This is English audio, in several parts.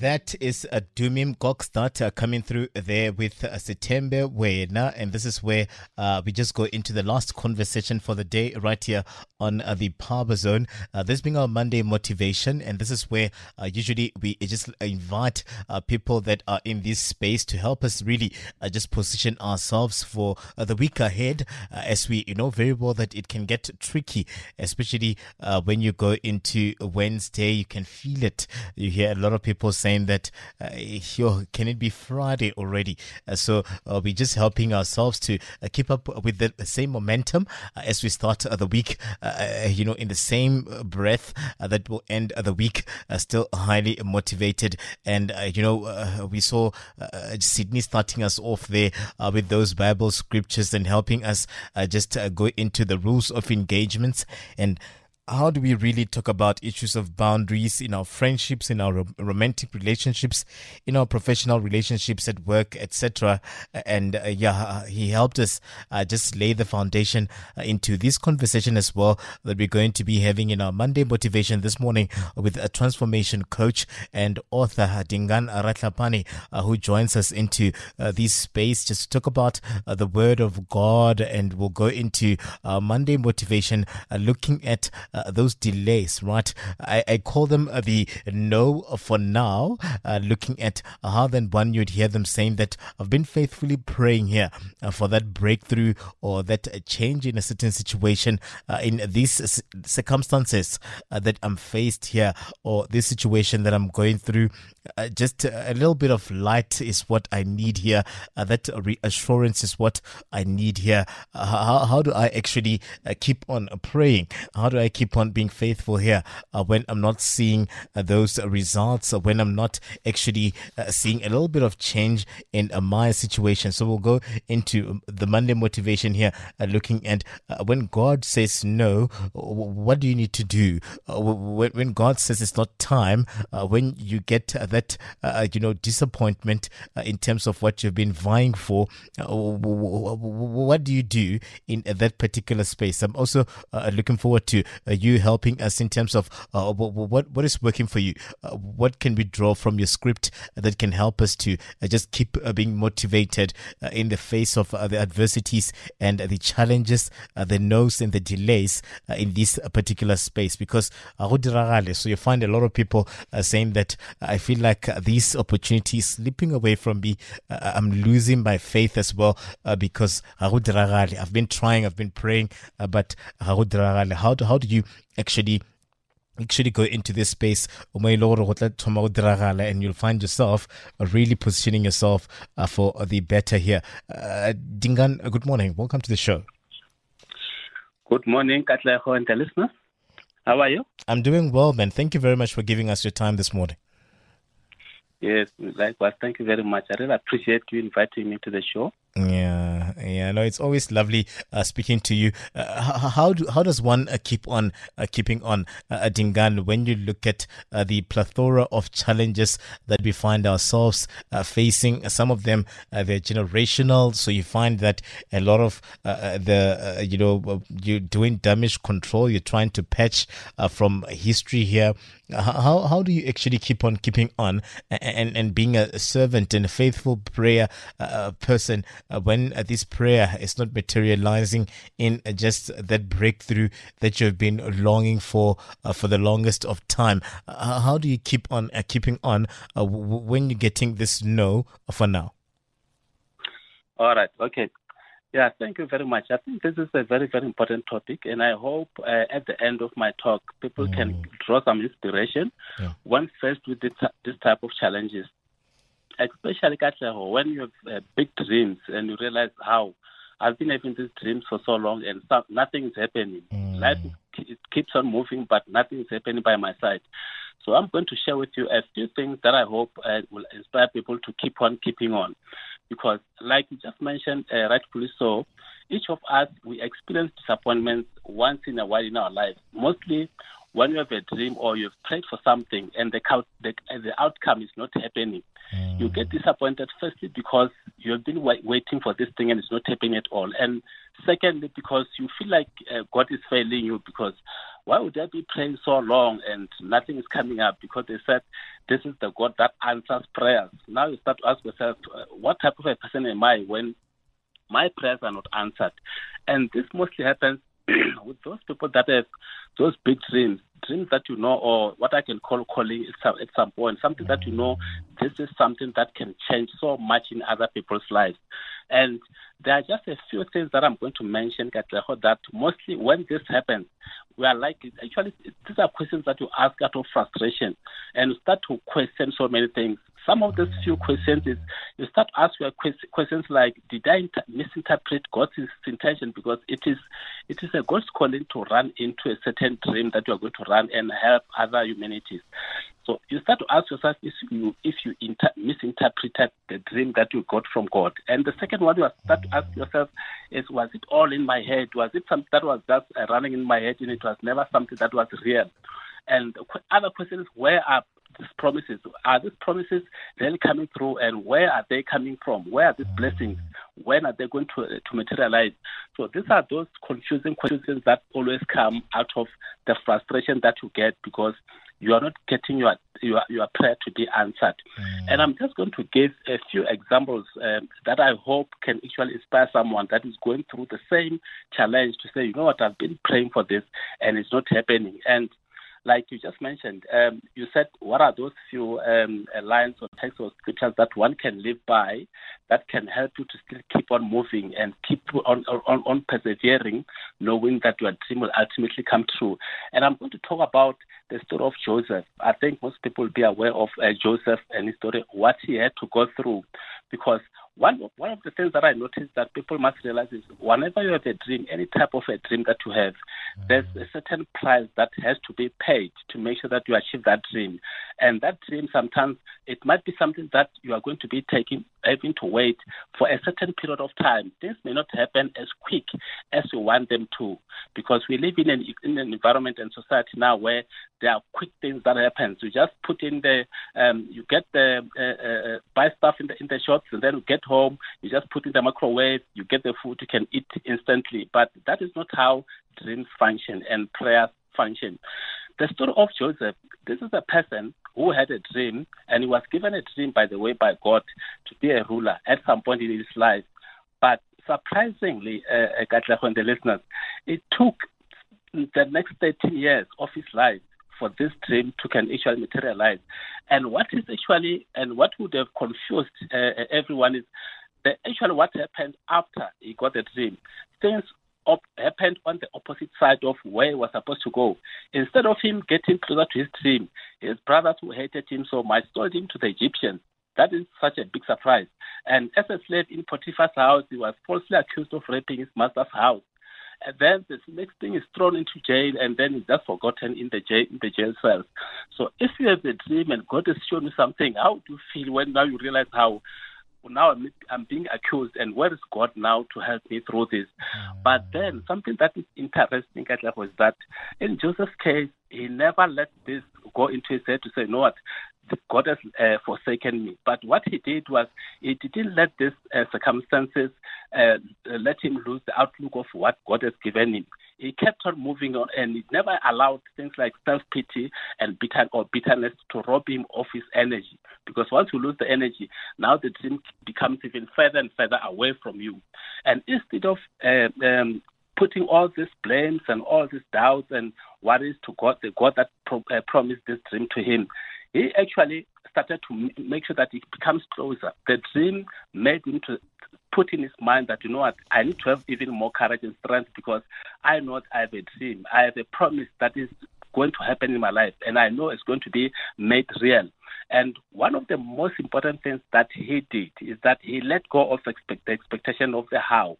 That is a Dumim Gokstad uh, coming through there with uh, September Wena. And this is where uh, we just go into the last conversation for the day right here on uh, the Power Zone. Uh, this being our Monday motivation. And this is where uh, usually we just invite uh, people that are in this space to help us really uh, just position ourselves for uh, the week ahead uh, as we you know very well that it can get tricky, especially uh, when you go into Wednesday. You can feel it. You hear a lot of people saying that, uh, yo, can it be Friday already? Uh, so uh, we're just helping ourselves to uh, keep up with the same momentum uh, as we start uh, the week, you know, in the same breath that will end the week still highly motivated. And, you know, we saw Sydney starting us off there with those Bible scriptures and helping us just go into the rules of engagements and how do we really talk about issues of boundaries in our friendships, in our romantic relationships, in our professional relationships at work, etc. And uh, yeah, he helped us uh, just lay the foundation uh, into this conversation as well that we're going to be having in our Monday motivation this morning with a transformation coach and author Dingaan Rahlapane, uh, who joins us into uh, this space just to talk about uh, the Word of God, and we'll go into Monday motivation, looking at uh, those delays, right? I, I call them uh, the no for now, uh, looking at how then one you'd hear them saying that I've been faithfully praying here uh, for that breakthrough or that change in a certain situation uh, in these circumstances that I'm faced here or this situation that I'm going through. Just a little bit of light is what I need here. That reassurance is what I need here. How, how do I actually keep on praying? How do I keep on being faithful here uh, when I'm not seeing uh, those results, or when I'm not actually uh, seeing a little bit of change in uh, my situation? So we'll go into um, the Monday motivation here, uh, looking at uh, when God says no, what do you need to do? Uh, when, when God says it's not time, uh, when you get uh, that, uh, you know, disappointment uh, in terms of what you've been vying for, uh, what do you do in uh, that particular space? I'm also uh, looking forward to uh, you helping us in terms of uh, what what is working for you. Uh, what can we draw from your script that can help us to uh, just keep uh, being motivated uh, in the face of uh, the adversities and the challenges, uh, the no's and the delays uh, in this particular space? Because so you find a lot of people saying that I feel like these opportunities slipping away from me. I'm losing my faith as well because. I've been trying, I've been praying, but how do how do you actually actually go into this space mo le gore go tla thoma go diragala and you'll find yourself really positioning yourself uh, for the better here uh, dingaan uh, good morning welcome to the show Good morning, Katlego and the listener. How are you? i'm doing well man thank you very much for giving us your time this morning Yes, likewise. Thank you very much. I really appreciate you inviting me to the show. Yeah, yeah. No, it's always lovely uh, speaking to you. Uh, how, do how does one uh, keep on uh, keeping on, uh, Dingaan, when you look at uh, the plethora of challenges that we find ourselves uh, facing? Some of them they're generational, so you find that a lot of the you know you're doing damage control. You're trying to patch from history here. How how do you actually keep on keeping on and and being a servant and a faithful prayer person when uh, this prayer is not materializing in uh, just that breakthrough that you've been longing for uh, for the longest of time? Uh, how do you keep on uh, keeping on uh, w- when you're getting this no for now? All right. Okay. Yeah, thank you very much. I think this is a very, very important topic, and I hope uh, at the end of my talk, people can draw some inspiration Yeah. when faced with this, this type of challenges. Especially, Katlego, when you have uh, big dreams and you realize how I've been having these dreams for so long and so, nothing is happening. Life it keeps on moving, but nothing is happening by my side. So I'm going to share with you a few things that I hope uh, will inspire people to keep on keeping on. because, like you just mentioned, uh, rightfully so, each of us we experience disappointments once in a while in our life. Mostly when you have a dream or you've prayed for something and the, the, the outcome is not happening, mm. you get disappointed firstly because you have been waiting for this thing and it's not happening at all. And secondly, because you feel like uh, God is failing you because why would I be praying so long and nothing is coming up? Because they said this is the God that answers prayers. Now you start to ask yourself, uh, what type of a person am I when my prayers are not answered? And this mostly happens with those people that have those big dreams, dreams that you know, or what I can call calling at some point, something that you know, this is something that can change so much in other people's lives. And there are just a few things that I'm going to mention, that mostly when this happens, we are like, actually, these are questions that you ask out of frustration and start to question so many things some of these few questions is you start to ask your questions like, did I inter- misinterpret God's intention? Because it is it is a God's calling to run into a certain dream that you are going to run and help other humanities. So you start to ask yourself if you if you inter- misinterpreted the dream that you got from God. And the second one you start to ask yourself is, was it all in my head? Was it something that was just uh, running in my head and it was never something that was real? And the other question is, where are these promises? Are these promises really coming through, and where are they coming from? Where are these blessings? When are they going to to materialize? So these are those confusing questions that always come out of the frustration that you get because you are not getting your your, your prayer to be answered. Mm. And I'm just going to give a few examples um, that I hope can actually inspire someone that is going through the same challenge to say, you know what, I've been praying for this and it's not happening. And like you just mentioned, um, you said what are those few um, lines or texts or scriptures that one can live by that can help you to still keep on moving and keep on, on, on persevering, knowing that your dream will ultimately come true. And I'm going to talk about the story of Joseph. I think most people will be aware of uh, Joseph and his story, what he had to go through, because one one of the things that I noticed that people must realize is whenever you have a dream, any type of a dream that you have, mm-hmm. there's a certain price that has to be paid to make sure that you achieve that dream. And that dream sometimes it might be something that you are going to be taking having to wait for a certain period of time. Things may not happen as quick as you want them to, because we live in an, in an environment and society now where there are quick things that happen. You just put in the, um, you get the uh, uh, buy stuff in the in the shops, and then you get home, you just put in the microwave, you get the food, you can eat instantly. But that is not how dreams function and prayers function. The story of Joseph, this is a person who had a dream, and he was given a dream, by the way, by God to be a ruler at some point in his life. But surprisingly, uh, uh the listeners, it took the next 13 years of his life for this dream to can actually materialize. And what is actually, and what would have confused uh, everyone is that actually what happened after he got the dream. Things op- happened on the opposite side of where he was supposed to go. Instead of him getting closer to his team, his brothers who hated him so much sold him to the Egyptians. That is such a big surprise. And as a slave in Potiphar's house, he was falsely accused of raping his master's house. And then the next thing is thrown into jail, and then he's just forgotten in the jail in the jail cells. So if you have a dream and God has shown you something, how do you feel when now you realize how now I'm, I'm being accused, and where is God now to help me through this? Mm. But then something that is interesting, was that in Joseph's case, he never let this go into his head to say, you know what, God has uh, forsaken me. But what he did was he didn't let these uh, circumstances uh, let him lose the outlook of what God has given him. He kept on moving on, and he never allowed things like self pity and bitter or bitterness to rob him of his energy. Because once you lose the energy, now the dream becomes even further and further away from you. And instead of uh, um, putting all these blames and all these doubts and worries to God, the God that pro- uh, promised this dream to him, he actually started to make sure that it becomes closer. The dream made him to put in his mind that, you know what, I need to have even more courage and strength because I know I have a dream. I have a promise that is going to happen in my life, and I know it's going to be made real. And one of the most important things that he did is that he let go of expect, the expectation of the how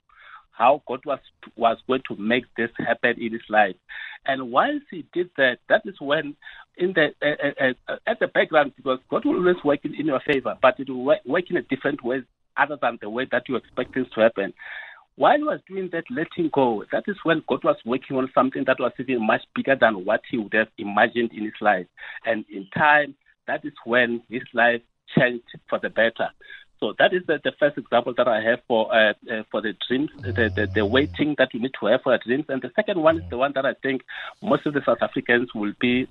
how God was was going to make this happen in his life. And once he did that, that is when, in the uh, uh, uh, at the background, because God will always work in, in your favor, but it will work, work in a different way other than the way that you expect things to happen. While he was doing that, letting go, that is when God was working on something that was even much bigger than what he would have imagined in his life. And in time, that is when his life changed for the better. So that is the, the first example that I have for uh, uh, for the dreams, the, the, the waiting that you need to have for the dreams. And the second one is the one that I think most of the South Africans will be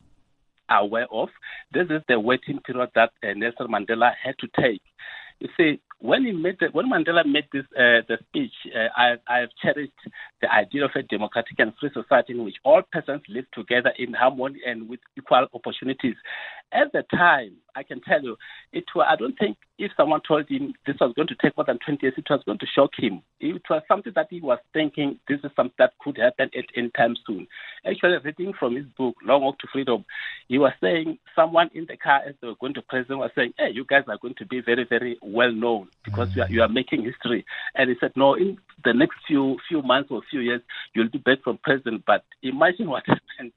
aware of. This is the waiting period that uh, Nelson Mandela had to take. You see, when he made the, when Mandela made this uh, the speech, uh, I I have cherished the idea of a democratic and free society in which all persons live together in harmony and with equal opportunities. At the time, I can tell you, it was, I don't think if someone told him this was going to take more than 20 years, it was going to shock him. It was something that he was thinking this is something that could happen at any time soon. Actually, reading from his book, Long Walk to Freedom, he was saying someone in the car as they were going to prison was saying, hey, you guys are going to be very, very well known because you, are, you are making history. And he said, no, in the next few few months or few years, you'll be back from prison. But imagine what happened.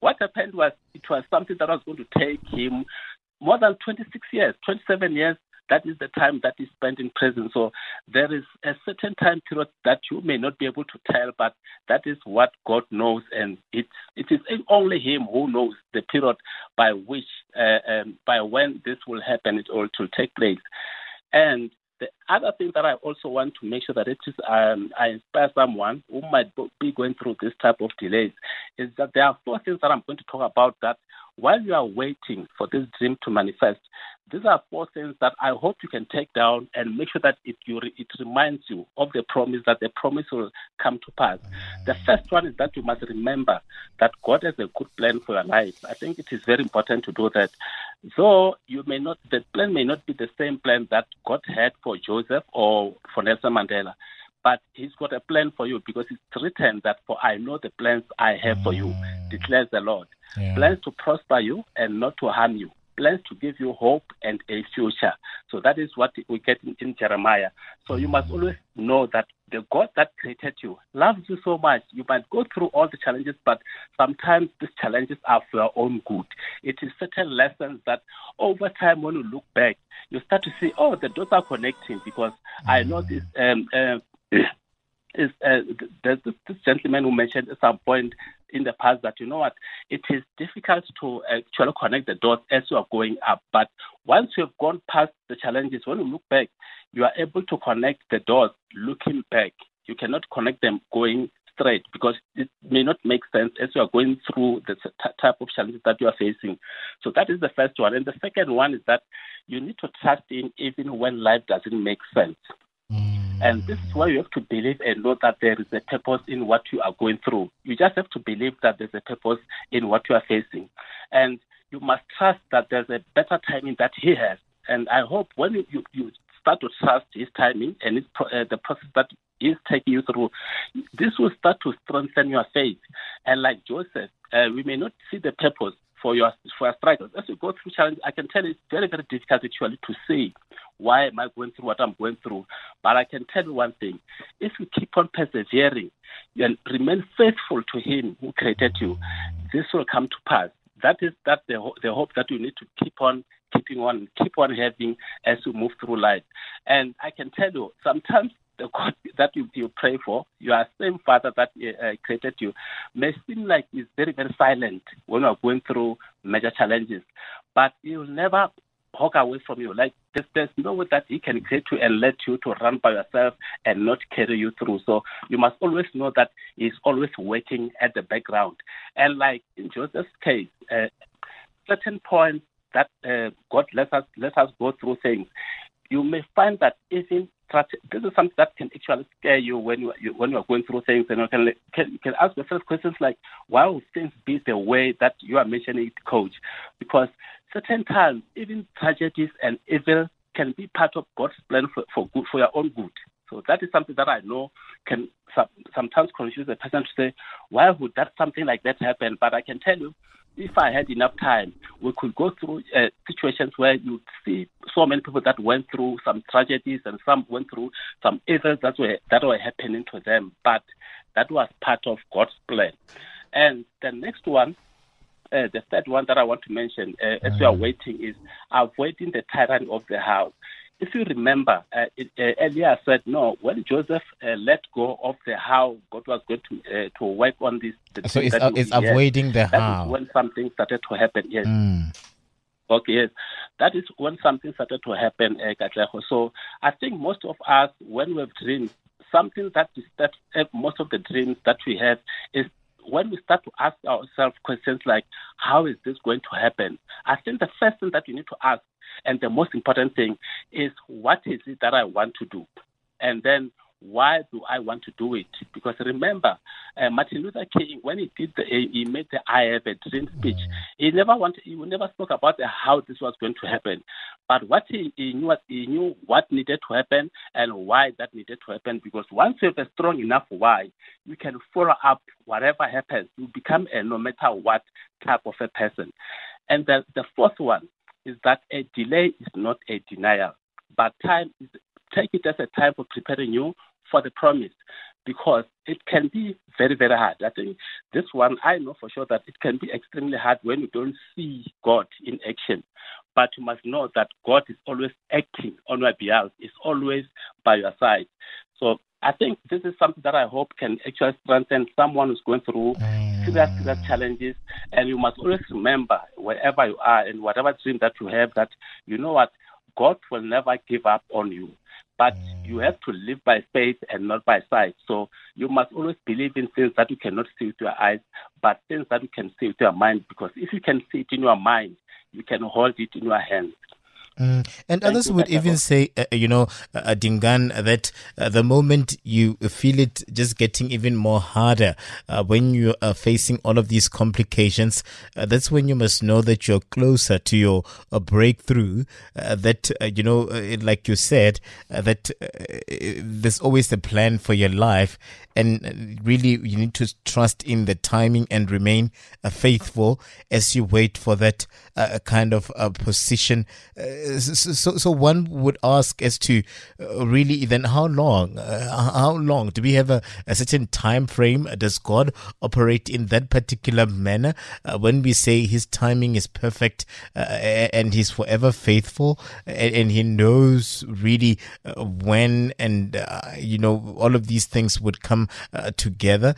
What happened was it was something that was going to take him more than 26 years, 27 years. That is the time that he spent in prison. So there is a certain time period that you may not be able to tell, but that is what God knows, and it's it is only Him who knows the period by which, uh, um, by when this will happen, it all to take place. And the other thing that I also want to make sure that it is um, I inspire someone who might be going through this type of delays is that there are four things that I'm going to talk about that while you are waiting for this dream to manifest, these are four things that I hope you can take down and make sure that it, you, it reminds you of the promise that the promise will come to pass. The first one is that you must remember that God has a good plan for your life. I think it is very important to do that. Though you may not, the plan may not be the same plan that God had for Joseph or for Nelson Mandela but he's got a plan for you because it's written that for I know the plans I have for you, declares the Lord. Yeah. Plans to prosper you and not to harm you. Plans to give you hope and a future. So that is what we get in, in Jeremiah. So you must always know that the God that created you loves you so much. You might go through all the challenges, but sometimes these challenges are for your own good. It is certain lessons that over time, when you look back, you start to see, oh, the dots are connecting because I know this um, uh, is uh, this, this, gentleman who mentioned at some point in the past that you know what it is difficult to actually connect the dots as you are going up but once you have gone past the challenges when you look back you are able to connect the dots looking back you cannot connect them going straight because it may not make sense as you are going through the type of challenges that you are facing. So that is the first one. And the second one is that you need to trust in even when life doesn't make sense. And this is why you have to believe and know that there is a purpose in what you are going through. You just have to believe that there's a purpose in what you are facing. And you must trust that there's a better timing that He has. And I hope when you, you, start to trust His timing and his, uh, the process that He's taking you through, this will start to strengthen your faith. And like Joseph, uh, we may not see the purpose for your for your struggles. As you go through challenges, I can tell you it's very, very difficult actually to see why am I going through what I'm going through? But I can tell you one thing. If you keep on persevering and remain faithful to Him who created you, this will come to pass. That is that the, the hope that you need to keep on keeping on, keep on having as you move through life. And I can tell you, sometimes the God that you, you pray for, your same Father that uh, created you, may seem like He's very, very silent when you are going through major challenges. But He will never walk away from you. Like there's, there's no way that he can create you and let you to run by yourself and not carry you through. So you must always know that he's always waiting at the background. And like in Joseph's case, uh, certain points that uh, God lets us let us go through things, you may find that even this is something that can actually scare you when you, you when you are going through things, and you can, can can ask yourself questions like, why would things be the way that you are mentioning it, Coach? Because certain times, even tragedies and evil can be part of God's plan for, for good, for your own good. So that is something that I know can sometimes confuse a person to say, why would that something like that happen? But I can tell you, if I had enough time, we could go through uh, situations where you'd see so many people that went through some tragedies and some went through some evils that were that were happening to them. But that was part of God's plan. And the next one uh, the third one that I want to mention uh, as we are mm. waiting is avoiding the tyranny of the house. if you remember, uh, it, uh, earlier I said, no, when Joseph uh, let go of the how God was going to uh, to work on this. So it's, it's avoiding the how. when something started to happen, yes. Mm. Okay, yes. That is when something started to happen, uh, So I think most of us, when we have dreams, something that is that uh, most of the dreams that we have is when we start to ask ourselves questions like, how is this going to happen? I think the first thing that you need to ask and the most important thing is what is it that I want to do? And then why do I want to do it? Because remember, uh, Martin Luther King, when he did the, he made the I have a dream speech. He never wanted, he never spoke about how this was going to happen, but what he, he knew, was he knew what needed to happen and why that needed to happen. Because once you have a strong enough why, you can follow up whatever happens. You become a no matter what type of a person. And the, the fourth one is that a delay is not a denial, but time is take it as a time for preparing you for the promise because it can be very, very hard. I think this one, I know for sure that it can be extremely hard when you don't see God in action. But you must know that God is always acting on your behalf, is always by your side. So I think this is something that I hope can actually strengthen someone who's going through mm. serious, serious challenges. And you must always remember, wherever you are and whatever dream that you have, that you know what, God will never give up on you. But you have to live by faith and not by sight. So you must always believe in things that you cannot see with your eyes, but things that you can see with your mind. Because if you can see it in your mind, you can hold it in your hands. Mm. And Thank others would even say, uh, you know, uh, Dingaan, that uh, the moment you feel it just getting even more harder uh, when you are facing all of these complications, uh, that's when you must know that you're closer to your uh, breakthrough. that, you know, like you said, that there's always a plan for your life. And really, you need to trust in the timing and remain faithful as you wait for that kind of position so, so one would ask as to uh, really then how long, uh, how long do we have a, a, certain time frame? Does God operate in that particular manner? Uh, when we say His timing is perfect uh, and He's forever faithful, and, and He knows really uh, when and uh, you know all of these things would come together.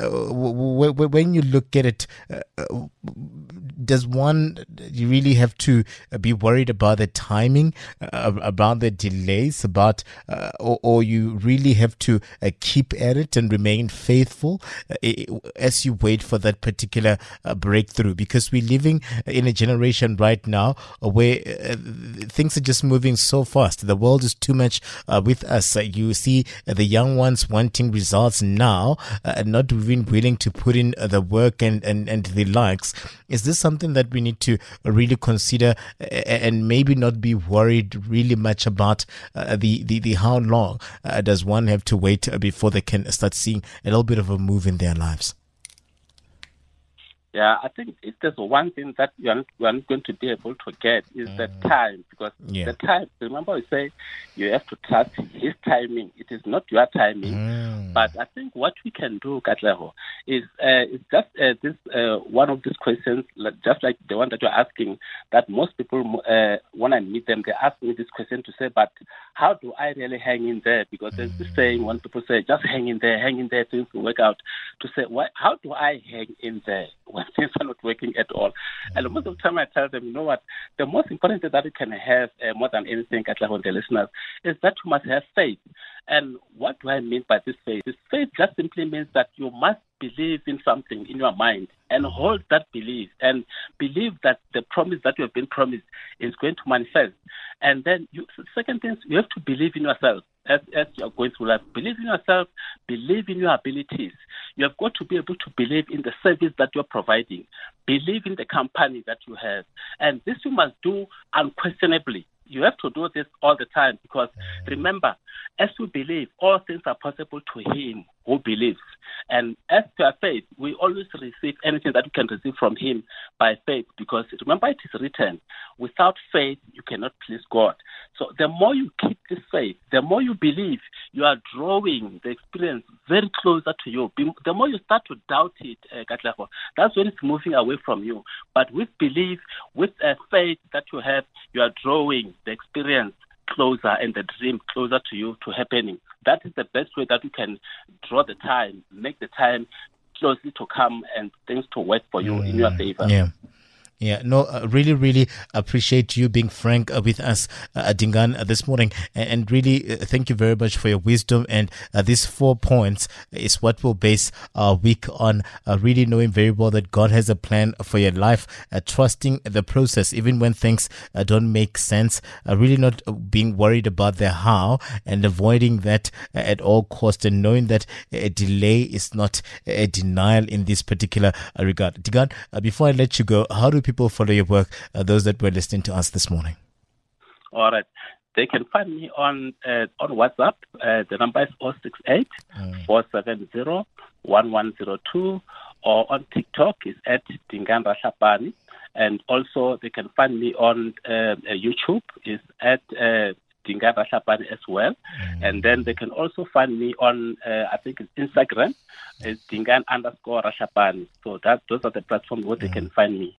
when you look at it, does one really have to be worried about? The timing, uh, about the delays, about uh, or, or, you really have to uh, keep at it and remain faithful uh, as you wait for that particular uh, breakthrough. Because we're living in a generation right now where uh, things are just moving so fast. The world is too much with us. you see the young ones wanting results now, and not even willing to put in the work and, and, and the likes. Is this something that we need to really consider and maybe not be worried really much about uh, the, the, the how long uh, does one have to wait before they can start seeing a little bit of a move in their lives? Yeah, I think if there's one thing that you are not, are going to be able to get is mm. the time because yeah. the time. Remember, we say you have to trust his timing. It is not your timing. Mm. But I think what we can do, Katleho, is uh, is just uh, this uh, one of these questions, just like the one that you're asking, that most people uh, when I meet them, they ask me this question to say, but how do I really hang in there? Because there's this saying when people say, just hang in there, hang in there, things will work out. To say, why, how do I hang in there when things are not working at all? And most of the time I tell them, you know what, the most important thing that you can have uh, more than anything, Katla, the listeners, is that you must have faith. And what do I mean by this faith? This faith just simply means that you must believe in something in your mind and hold that belief and believe that the promise that you have been promised is going to manifest. And then, you, second thing, you have to believe in yourself as, as you are going through life. Believe in yourself, believe in your abilities. You have got to be able to believe in the service that you're providing, believe in the company that you have. And this you must do unquestionably you have to do this all the time because mm. remember, as we believe, all things are possible to him who believes. And as per faith, we always receive anything that we can receive from him by faith because remember it is written, without faith you cannot please God. So the more you keep this faith, the more you believe, you are drawing the experience very closer to you. The more you start to doubt it, uh, that's when it's moving away from you. But with belief, with a faith that you have, you are drawing the experience closer and the dream closer to you to happening. That is the best way that you can draw the time, make the time closely to come and things to work for you mm, in your favor. Yeah. Yeah, no, uh, really, really appreciate you being frank uh, with us, uh, Dingaan, uh, this morning. And, and really, uh, thank you very much for your wisdom. And uh, these four points is what we'll base our week on. really knowing very well that God has a plan for your life, trusting the process, even when things don't make sense. really not being worried about the how and avoiding that at all costs, and knowing that a delay is not a denial in this particular regard. Dingaan, before I let you go, how do people follow your work, uh, those that were listening to us this morning? All right. They can find me on uh, on WhatsApp. Uh, the number is 068 mm. 470 1102 or on TikTok is at Dingaan Rahlapane. And also they can find me on uh, YouTube is at uh, Dingaan Rahlapane as well. Mm. And then they can also find me on, uh, I think it's Instagram, it's Dingaan underscore Rahlapane. So that those are the platforms where mm. they can find me.